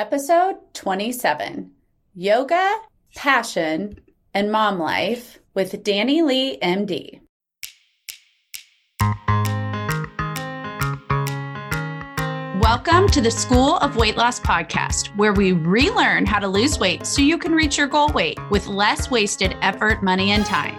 Episode 27 Yoga, Passion, and Mom Life with Dani Leigh, MD. Welcome to the School of Weight Loss podcast, where we relearn how to lose weight so you can reach your goal weight with less wasted effort, money, and time.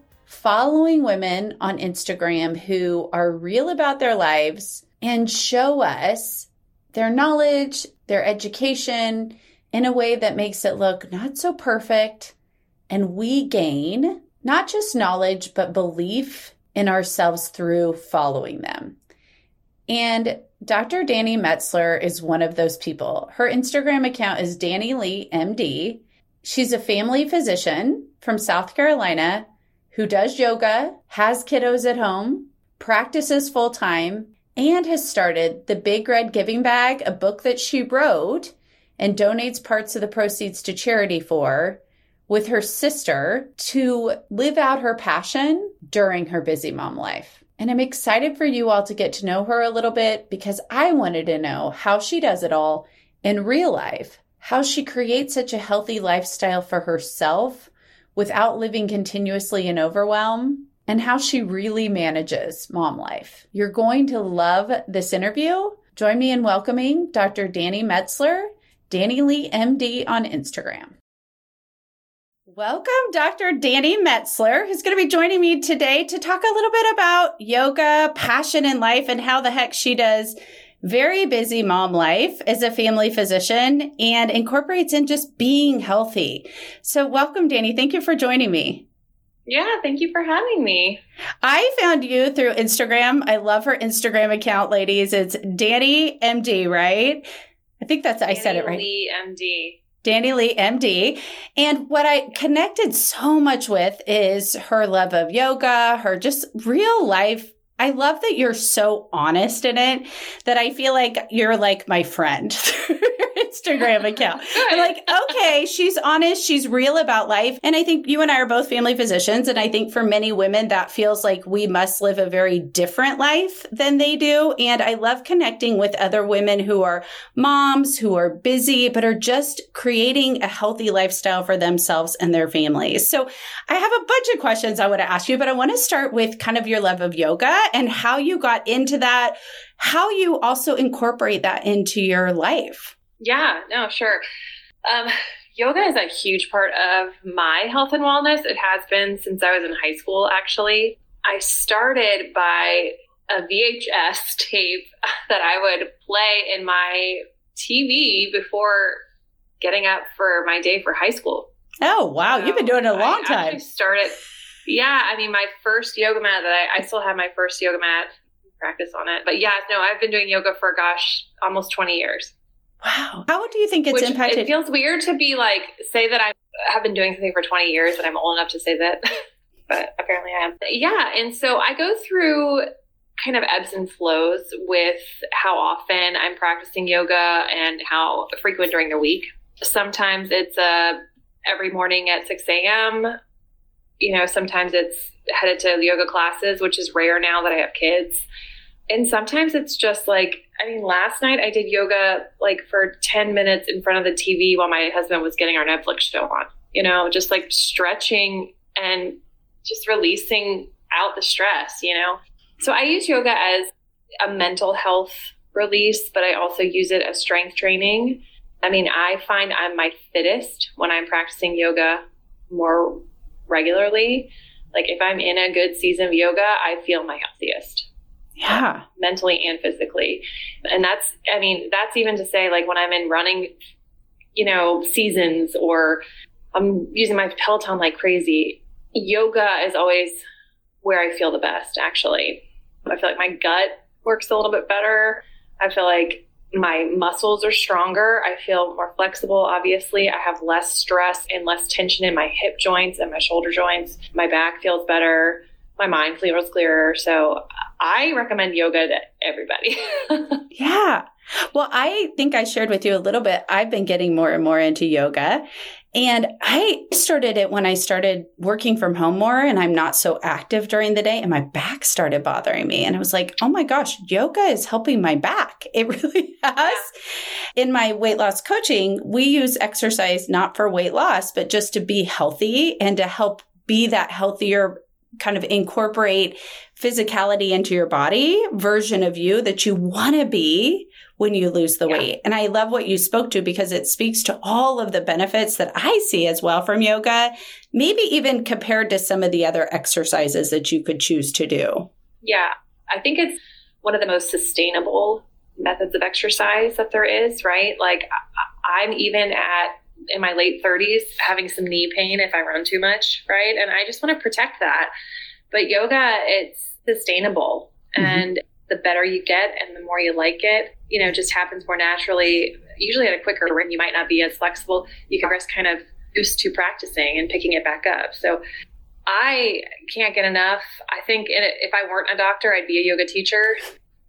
following women on Instagram who are real about their lives and show us their knowledge, their education in a way that makes it look not so perfect. And we gain not just knowledge, but belief in ourselves through following them. And Dr. Dani Metzler is one of those people. Her Instagram account is Dani Leigh MD. She's a family physician from South Carolina who does yoga, has kiddos at home, practices full time, and has started the Big Red Giving Bag, a book that she wrote and donates parts of the proceeds to charity for with her sister to live out her passion during her busy mom life. And I'm excited for you all to get to know her a little bit because I wanted to know how she does it all in real life, how she creates such a healthy lifestyle for herself without living continuously in overwhelm and how she really manages mom life. You're going to love this interview. Join me in welcoming Dr. Dani Metzler, Dani Leigh MD on Instagram. Welcome, Dr. Dani Metzler, who's going to be joining me today to talk a little bit about yoga, passion in life, and how the heck she does very busy mom life as a family physician and incorporates in just being healthy. So welcome, Dani. Thank you for joining me. Yeah, thank you for having me. I found you through Instagram. I love her Instagram account, ladies. It's Dani MD, right? I think that's Dani I said it right. Leigh MD. Dani Leigh MD. And what I connected so much with is her love of yoga, her just real life I love that you're so honest in it that I feel like you're like my friend Instagram account. I'm like, okay, she's honest, she's real about life. And I think you and I are both family physicians. And I think for many women, that feels like we must live a very different life than they do. And I love connecting with other women who are moms, who are busy, but are just creating a healthy lifestyle for themselves and their families. So I have a bunch of questions I want to ask you, but I want to start with kind of your love of yoga and how you got into that, how you also incorporate that into your life. Yeah, no, sure. Um, yoga is a huge part of my health and wellness. It has been since I was in high school, actually. I started by a VHS tape that I would play in my TV before getting up for my day for high school. Oh, wow. So You've been doing it a long I time. started, yeah. I mean, my first yoga mat that I, I still have my first yoga mat practice on it. But yeah, no, I've been doing yoga for, gosh, almost 20 years. Wow. How do you think it's Which impacted? It feels weird to be like, say that I have been doing something for 20 years and I'm old enough to say that, but apparently I am. Yeah. And so I go through kind of ebbs and flows with how often I'm practicing yoga and how frequent during the week. Sometimes it's uh, every morning at 6 a.m. You know, sometimes it's headed to yoga classes, which is rare now that I have kids. And sometimes it's just like, I mean, last night I did yoga like for 10 minutes in front of the TV while my husband was getting our Netflix show on, you know, just like stretching and just releasing out the stress, you know. So I use yoga as a mental health release, but I also use it as strength training. I mean, I find I'm my fittest when I'm practicing yoga more regularly. Like if I'm in a good season of yoga, I feel my healthiest yeah mentally and physically and that's i mean that's even to say like when i'm in running you know seasons or i'm using my peloton like crazy yoga is always where i feel the best actually i feel like my gut works a little bit better i feel like my muscles are stronger. I feel more flexible, obviously. I have less stress and less tension in my hip joints and my shoulder joints. My back feels better. My mind feels clearer. So I recommend yoga to everybody. yeah. Well, I think I shared with you a little bit. I've been getting more and more into yoga. And I started it when I started working from home more and I'm not so active during the day and my back started bothering me. And I was like, oh my gosh, yoga is helping my back. It really has. In my weight loss coaching, we use exercise not for weight loss, but just to be healthy and to help be that healthier kind of incorporate physicality into your body version of you that you want to be when you lose the yeah. weight. And I love what you spoke to because it speaks to all of the benefits that I see as well from yoga, maybe even compared to some of the other exercises that you could choose to do. Yeah, I think it's one of the most sustainable methods of exercise that there is, right? Like I'm even at in my late 30s having some knee pain if I run too much, right? And I just want to protect that. But yoga, it's sustainable. Mm-hmm. And the better you get and the more you like it, you know, just happens more naturally, usually at a quicker rate. You might not be as flexible. You can rest kind of used to practicing and picking it back up. So I can't get enough. I think if I weren't a doctor, I'd be a yoga teacher.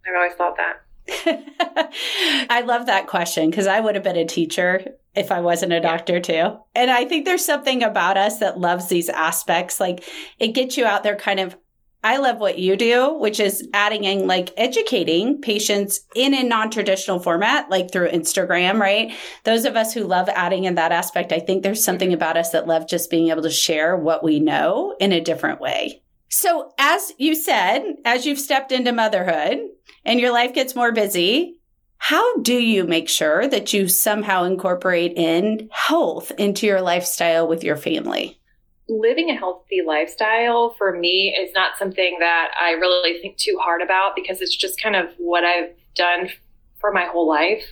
I've always thought that. I love that question because I would have been a teacher if I wasn't a doctor too. And I think there's something about us that loves these aspects. Like it gets you out there kind of I love what you do, which is adding in like educating patients in a non-traditional format, like through Instagram, right? Those of us who love adding in that aspect, I think there's something mm-hmm. about us that love just being able to share what we know in a different way. So as you said, as you've stepped into motherhood and your life gets more busy, how do you make sure that you somehow incorporate in health into your lifestyle with your family? living a healthy lifestyle for me is not something that I really think too hard about because it's just kind of what I've done for my whole life.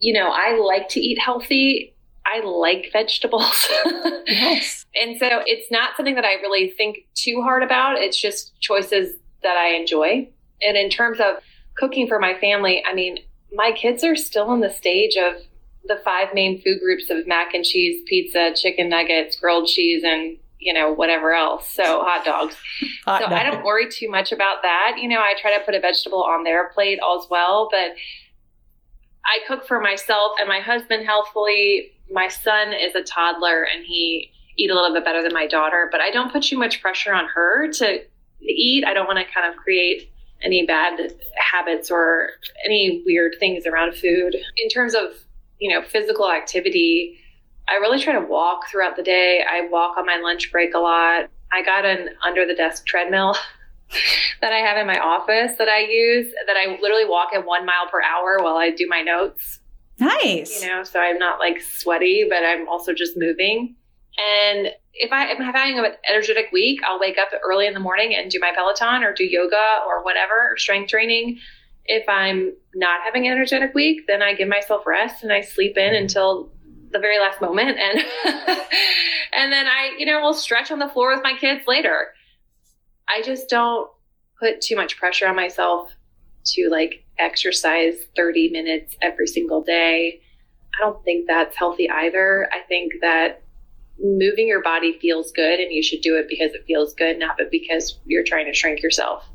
You know, I like to eat healthy. I like vegetables. yes. And so it's not something that I really think too hard about. It's just choices that I enjoy. And in terms of cooking for my family, I mean, my kids are still in the stage of the five main food groups of mac and cheese, pizza, chicken nuggets, grilled cheese, and you know whatever else. So hot dogs. Hot so dog. I don't worry too much about that. You know, I try to put a vegetable on their plate as well, but I cook for myself and my husband healthfully. My son is a toddler and he eat a little bit better than my daughter, but I don't put too much pressure on her to eat. I don't want to kind of create any bad habits or any weird things around food. In terms of you know, physical activity, I really try to walk throughout the day. I walk on my lunch break a lot. I got an under the desk treadmill that I have in my office that I use that I literally walk at one mile per hour while I do my notes. Nice. You know, so I'm not like sweaty, but I'm also just moving. And if I am having an energetic week, I'll wake up early in the morning and do my Peloton or do yoga or whatever, or strength training if I'm not having an energetic week, then I give myself rest and I sleep in until the very last moment and and then I, you know, will stretch on the floor with my kids later. I just don't put too much pressure on myself to like exercise 30 minutes every single day. I don't think that's healthy either. I think that moving your body feels good and you should do it because it feels good, not but because you're trying to shrink yourself.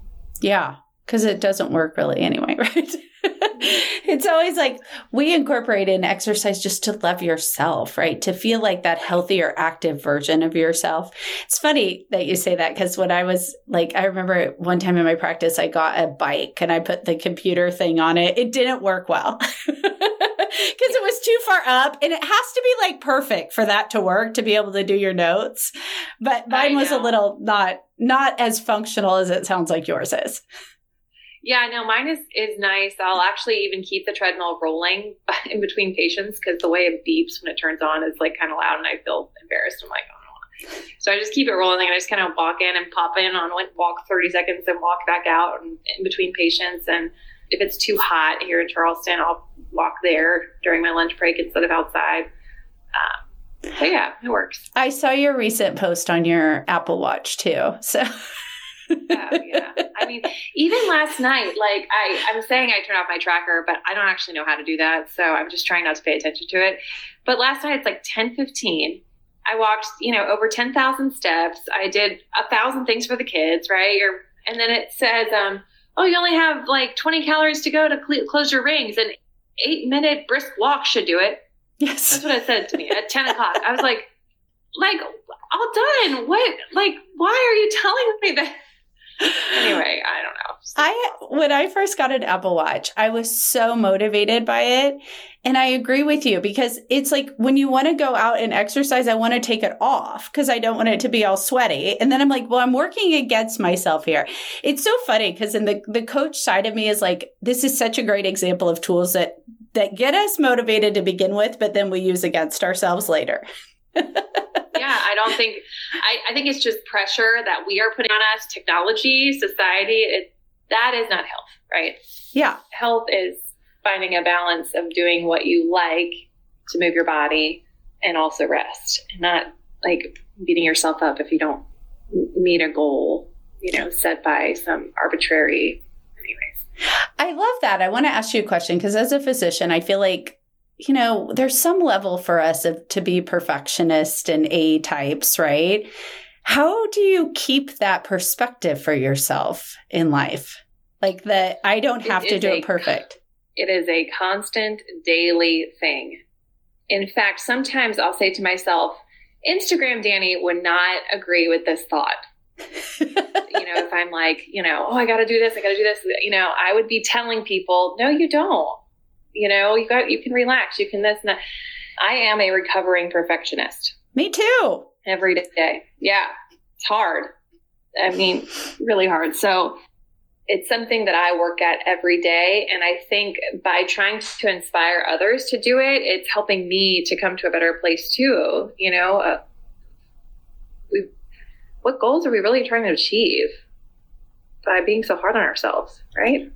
Yeah, because it doesn't work really anyway, right? it's always like we incorporate in exercise just to love yourself, right? To feel like that healthier, active version of yourself. It's funny that you say that because when I was like, I remember one time in my practice, I got a bike and I put the computer thing on it. It didn't work well. because it was too far up and it has to be like perfect for that to work to be able to do your notes but mine was a little not not as functional as it sounds like yours is yeah, no, mine is is nice. I'll actually even keep the treadmill rolling in between patients because the way it beeps when it turns on is like kind of loud, and I feel embarrassed. I'm like, oh, no. So I just keep it rolling, and I just kind of walk in and pop in on like walk 30 seconds and walk back out and in between patients. And if it's too hot here in Charleston, I'll walk there during my lunch break instead of outside. Um, so yeah, it works. I saw your recent post on your Apple Watch too. So oh, yeah. I mean, even last night, like I, I'm saying I turn off my tracker, but I don't actually know how to do that. So I'm just trying not to pay attention to it. But last night it's like 10 15. I walked, you know, over 10,000 steps. I did a thousand things for the kids, right? Or, and then it says, um, oh, you only have like 20 calories to go to cl- close your rings. An eight minute brisk walk should do it. Yes. That's what it said to me at 10 o'clock. I was like, like, all done. What, like, why are you telling me that? Anyway, I don't know. I when I first got an Apple Watch, I was so motivated by it. And I agree with you because it's like when you want to go out and exercise, I want to take it off because I don't want it to be all sweaty. And then I'm like, well, I'm working against myself here. It's so funny because in the the coach side of me is like, this is such a great example of tools that that get us motivated to begin with, but then we use against ourselves later. I don't think I, I think it's just pressure that we are putting on us, technology, society. It, that is not health, right? Yeah. Health is finding a balance of doing what you like to move your body and also rest and not like beating yourself up if you don't meet a goal, you know, set by some arbitrary anyways. I love that. I want to ask you a question because as a physician, I feel like you know, there's some level for us of, to be perfectionist and A types, right? How do you keep that perspective for yourself in life? Like that I don't have it to do a, it perfect. It is a constant daily thing. In fact, sometimes I'll say to myself, Instagram Dani would not agree with this thought. you know, if I'm like, you know, oh, I got to do this, I got to do this, you know, I would be telling people, no, you don't you know, you got you can relax, you can this and that. I am a recovering perfectionist. Me too. Every day. Yeah. It's hard. I mean, really hard. So it's something that I work at every day. And I think by trying to inspire others to do it, it's helping me to come to a better place too. You know, uh, we, what goals are we really trying to achieve by being so hard on ourselves, right?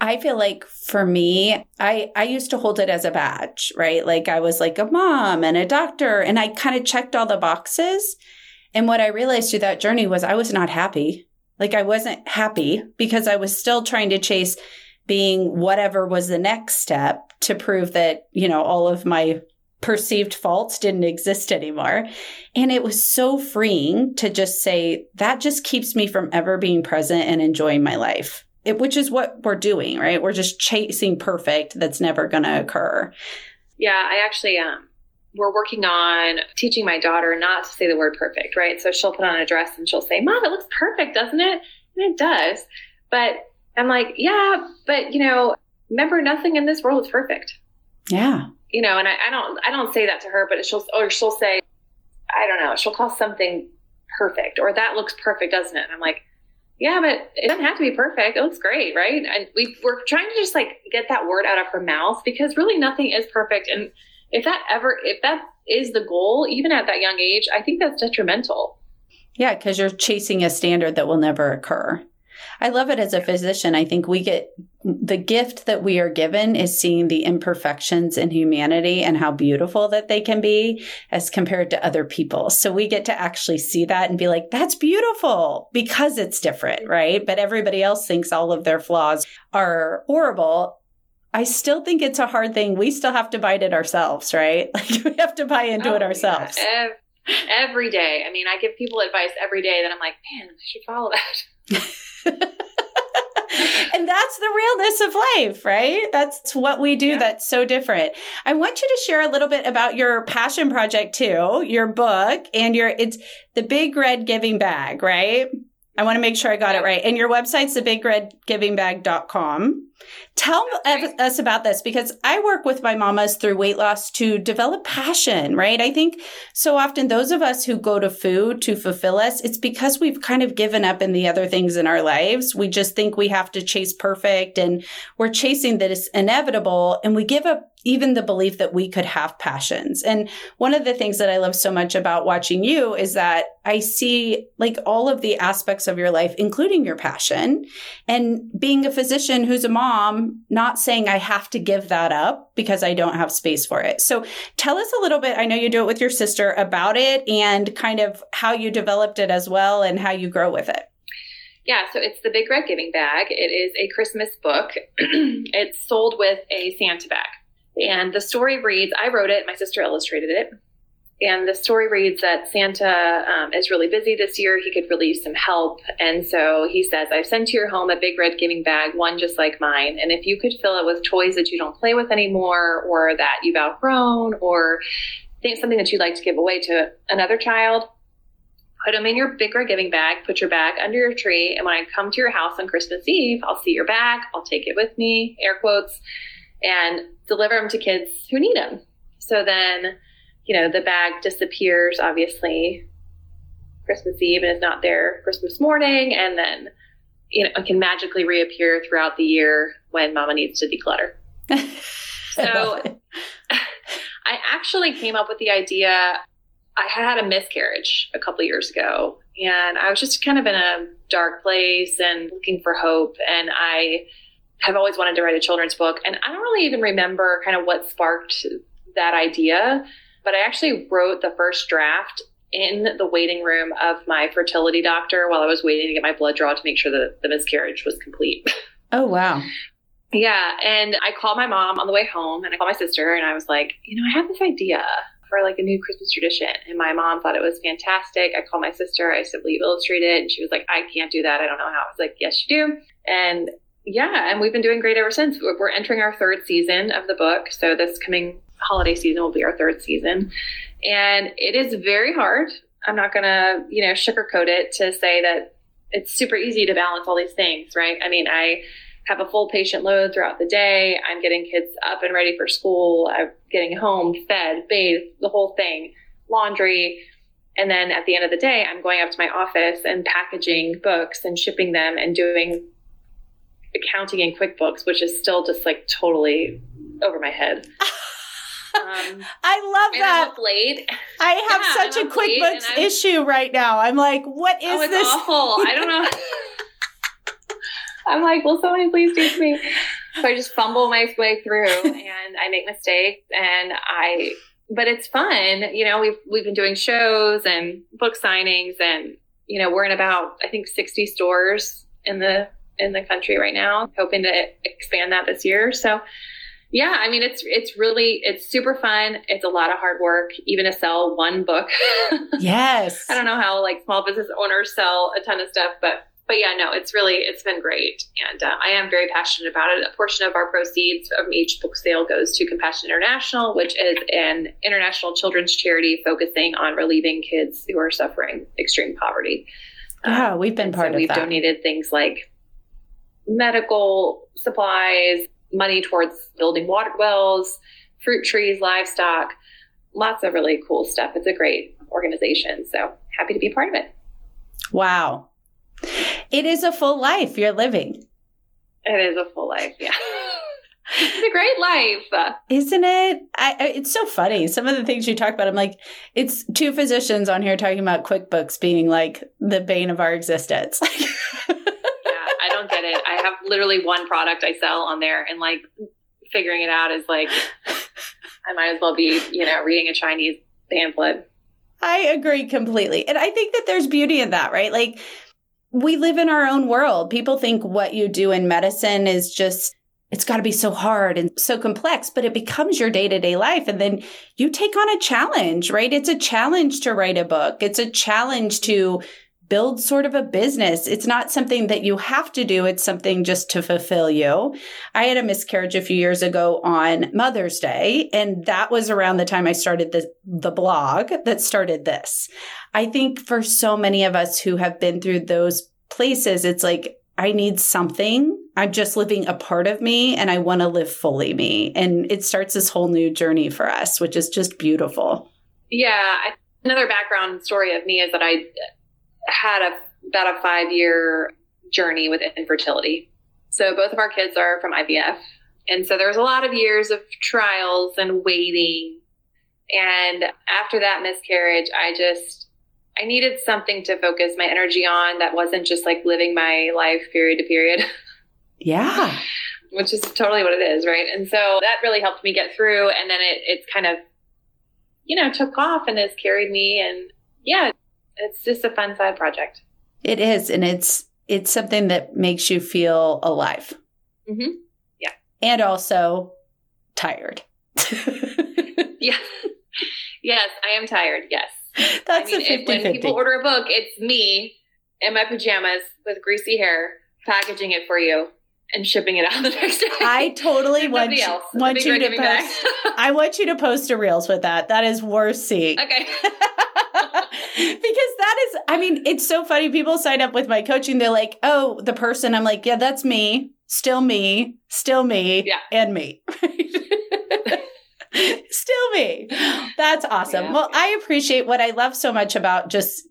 I feel like for me, I, I used to hold it as a badge, right? Like I was like a mom and a doctor and I kind of checked all the boxes. And what I realized through that journey was I was not happy. Like I wasn't happy because I was still trying to chase being whatever was the next step to prove that, you know, all of my perceived faults didn't exist anymore. And it was so freeing to just say, that just keeps me from ever being present and enjoying my life it, which is what we're doing, right? We're just chasing perfect that's never going to occur. Yeah, I actually um we're working on teaching my daughter not to say the word perfect, right? So she'll put on a dress and she'll say, "Mom, it looks perfect, doesn't it?" And it does. But I'm like, "Yeah, but you know, remember nothing in this world is perfect." Yeah. You know, and I, I don't I don't say that to her, but she'll or she'll say, I don't know, she'll call something perfect or that looks perfect, doesn't it? And I'm like, yeah, but it doesn't have to be perfect. It looks great, right? And we, we're trying to just like get that word out of her mouth because really nothing is perfect. And if that ever, if that is the goal, even at that young age, I think that's detrimental. Yeah, because you're chasing a standard that will never occur. I love it as a physician. I think we get the gift that we are given is seeing the imperfections in humanity and how beautiful that they can be as compared to other people. So we get to actually see that and be like, that's beautiful because it's different, right? But everybody else thinks all of their flaws are horrible. I still think it's a hard thing. We still have to bite it ourselves, right? Like we have to buy into oh, it ourselves. Yeah. Every day. I mean, I give people advice every day that I'm like, man, I should follow that. and that's the realness of life, right? That's what we do yeah. that's so different. I want you to share a little bit about your passion project too, your book and your it's the big red giving bag, right? I want to make sure I got yeah. it right. And your website's thebigredgivingbag.com. Tell us about this because I work with my mamas through weight loss to develop passion, right? I think so often those of us who go to food to fulfill us, it's because we've kind of given up in the other things in our lives. We just think we have to chase perfect and we're chasing that it's inevitable and we give up even the belief that we could have passions. And one of the things that I love so much about watching you is that I see like all of the aspects of your life, including your passion and being a physician who's a mom mom, not saying I have to give that up because I don't have space for it. So tell us a little bit. I know you do it with your sister about it and kind of how you developed it as well and how you grow with it. Yeah, so it's the Big Red Giving Bag. It is a Christmas book. it's sold with a Santa bag. And the story reads I wrote it, my sister illustrated it. And the story reads that Santa um, is really busy this year. He could really use some help. And so he says, I've sent to your home a big red giving bag, one just like mine. And if you could fill it with toys that you don't play with anymore, or that you've outgrown, or think something that you'd like to give away to another child, put them in your big red giving bag, put your bag under your tree. And when I come to your house on Christmas Eve, I'll see your bag, I'll take it with me, air quotes, and deliver them to kids who need them. So then, you know, the bag disappears, obviously, Christmas Eve and is not there Christmas morning. And then, you know, it can magically reappear throughout the year when mama needs to declutter. so I actually came up with the idea. I had a miscarriage a couple years ago, and I was just kind of in a dark place and looking for hope. And I have always wanted to write a children's book. And I don't really even remember kind of what sparked that idea, but I actually wrote the first draft in the waiting room of my fertility doctor while I was waiting to get my blood draw to make sure that the miscarriage was complete. Oh, wow. yeah. And I called my mom on the way home and I called my sister and I was like, you know, I have this idea for like a new Christmas tradition. And my mom thought it was fantastic. I called my sister. I said, Will you illustrate it? And she was like, I can't do that. I don't know how. I was like, Yes, you do. And yeah, and we've been doing great ever since. We're entering our third season of the book. So this coming holiday season will be our third season. And it is very hard. I'm not going to, you know, sugarcoat it to say that it's super easy to balance all these things, right? I mean, I have a full patient load throughout the day. I'm getting kids up and ready for school. I'm getting home, fed, bathed, the whole thing, laundry. And then at the end of the day, I'm going up to my office and packaging books and shipping them and doing accounting in QuickBooks, which is still just like totally over my head. Um, I love that. late. I have yeah, such I'm a QuickBooks issue right now. I'm like, what is oh, this? Awful. I don't know. I'm like, will someone please teach me? So I just fumble my way through and I make mistakes and I but it's fun. You know, we've we've been doing shows and book signings and you know, we're in about I think 60 stores in the in the country right now, hoping to expand that this year. So yeah, I mean it's it's really it's super fun. It's a lot of hard work even to sell one book. Yes. I don't know how like small business owners sell a ton of stuff, but but yeah, no, it's really it's been great, and uh, I am very passionate about it. A portion of our proceeds from each book sale goes to Compassion International, which is an international children's charity focusing on relieving kids who are suffering extreme poverty. Yeah, um, we've been part so of we've that. We've donated things like medical supplies, money towards building water wells, fruit trees, livestock, lots of really cool stuff. It's a great organization. So happy to be a part of it. Wow. It is a full life you're living. It is a full life, yeah. it's a great life, isn't it? I, it's so funny. Some of the things you talk about, I'm like, it's two physicians on here talking about QuickBooks being like the bane of our existence. don't get it. I have literally one product I sell on there, and like figuring it out is like I might as well be, you know, reading a Chinese pamphlet. I agree completely. And I think that there's beauty in that, right? Like we live in our own world. People think what you do in medicine is just it's got to be so hard and so complex, but it becomes your day to day life. And then you take on a challenge, right? It's a challenge to write a book. It's a challenge to build sort of a business. It's not something that you have to do. It's something just to fulfill you. I had a miscarriage a few years ago on Mother's Day, and that was around the time I started the, the blog that started this. I think for so many of us who have been through those places, it's like, I need something. I'm just living a part of me and I want to live fully me. And it starts this whole new journey for us, which is just beautiful. Yeah. Another background story of me is that I had a about a five year journey with infertility. So both of our kids are from IVF. And so there was a lot of years of trials and waiting. And after that miscarriage, I just, I needed something to focus my energy on that wasn't just like living my life period to period. Yeah. Which is totally what it is, right? And so that really helped me get through. And then it, it's kind of, you know, took off and has carried me. And yeah, it's just a fun side project. It is. And it's it's something that makes you feel alive. Mm-hmm. Yeah. And also tired. yeah. Yes, I am tired. Yes. That's I mean, a 50 When people order a book, it's me in my pajamas with greasy hair packaging it for you and shipping it out the next day. I totally want, else. Want you to post. I want you to post a reels with that. That is worth seeing. okay. because that is, I mean, it's so funny. People sign up with my coaching. They're like, oh, the person. I'm like, yeah, that's me. Still me. Still me. Yeah. And me. Still me. That's awesome. Yeah. Well, I appreciate what I love so much about just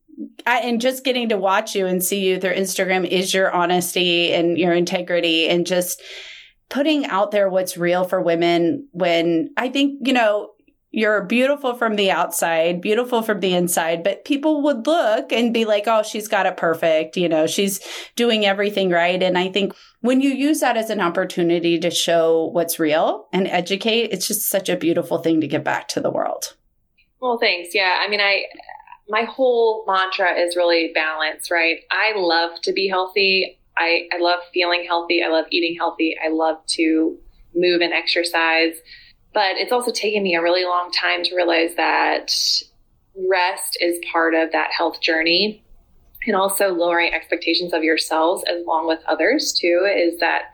I, and just getting to watch you and see you through Instagram is your honesty and your integrity and just putting out there what's real for women when I think, you know, you're beautiful from the outside, beautiful from the inside, but people would look and be like, oh, she's got it perfect. You know, she's doing everything right. And I think when you use that as an opportunity to show what's real and educate, it's just such a beautiful thing to give back to the world. Well, thanks. Yeah. I mean, I, my whole mantra is really balance, right? I love to be healthy. I, I love feeling healthy. I love eating healthy. I love to move and exercise. But it's also taken me a really long time to realize that rest is part of that health journey. And also lowering expectations of yourselves along with others too is that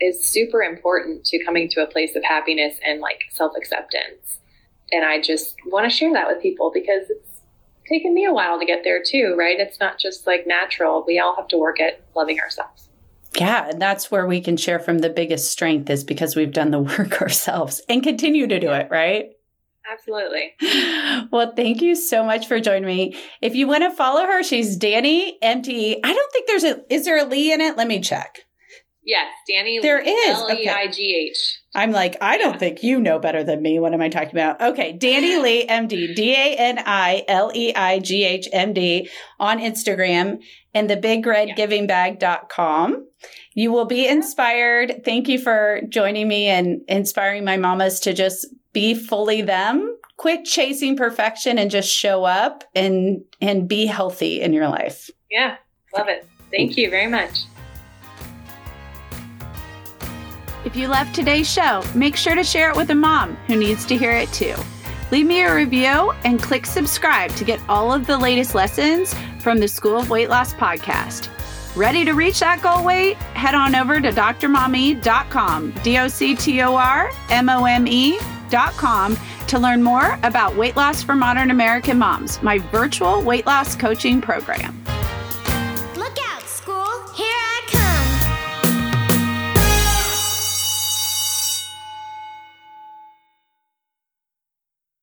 is super important to coming to a place of happiness and like self acceptance. And I just want to share that with people because it's taken me a while to get there too, right? It's not just like natural. We all have to work at loving ourselves. Yeah, and that's where we can share from the biggest strength is because we've done the work ourselves and continue to do it, right? Absolutely. Well, thank you so much for joining me. If you want to follow her, she's Dani MD. I don't think there's a is there a Leigh in it? Let me check. Yes, Dani. There is, L E I G H. I'm like, I don't Yeah. think you know better than me. What am I talking about? Okay, Dani Leigh MD, D A N I L E I G H M D on Instagram and the big red Yeah. giving bag.com. You will be inspired. Thank you for joining me and inspiring my mamas to just be fully them. Quit chasing perfection and just show up and and be healthy in your life. Yeah, love it. Thank you very much. If you loved today's show, make sure to share it with a mom who needs to hear it too. Leave me a review and click subscribe to get all of the latest lessons from the School of Weight Loss podcast. Ready to reach that goal weight? Head on over to drmommy.com, D O C T O R M O M E.com to learn more about weight loss for modern American moms, my virtual weight loss coaching program.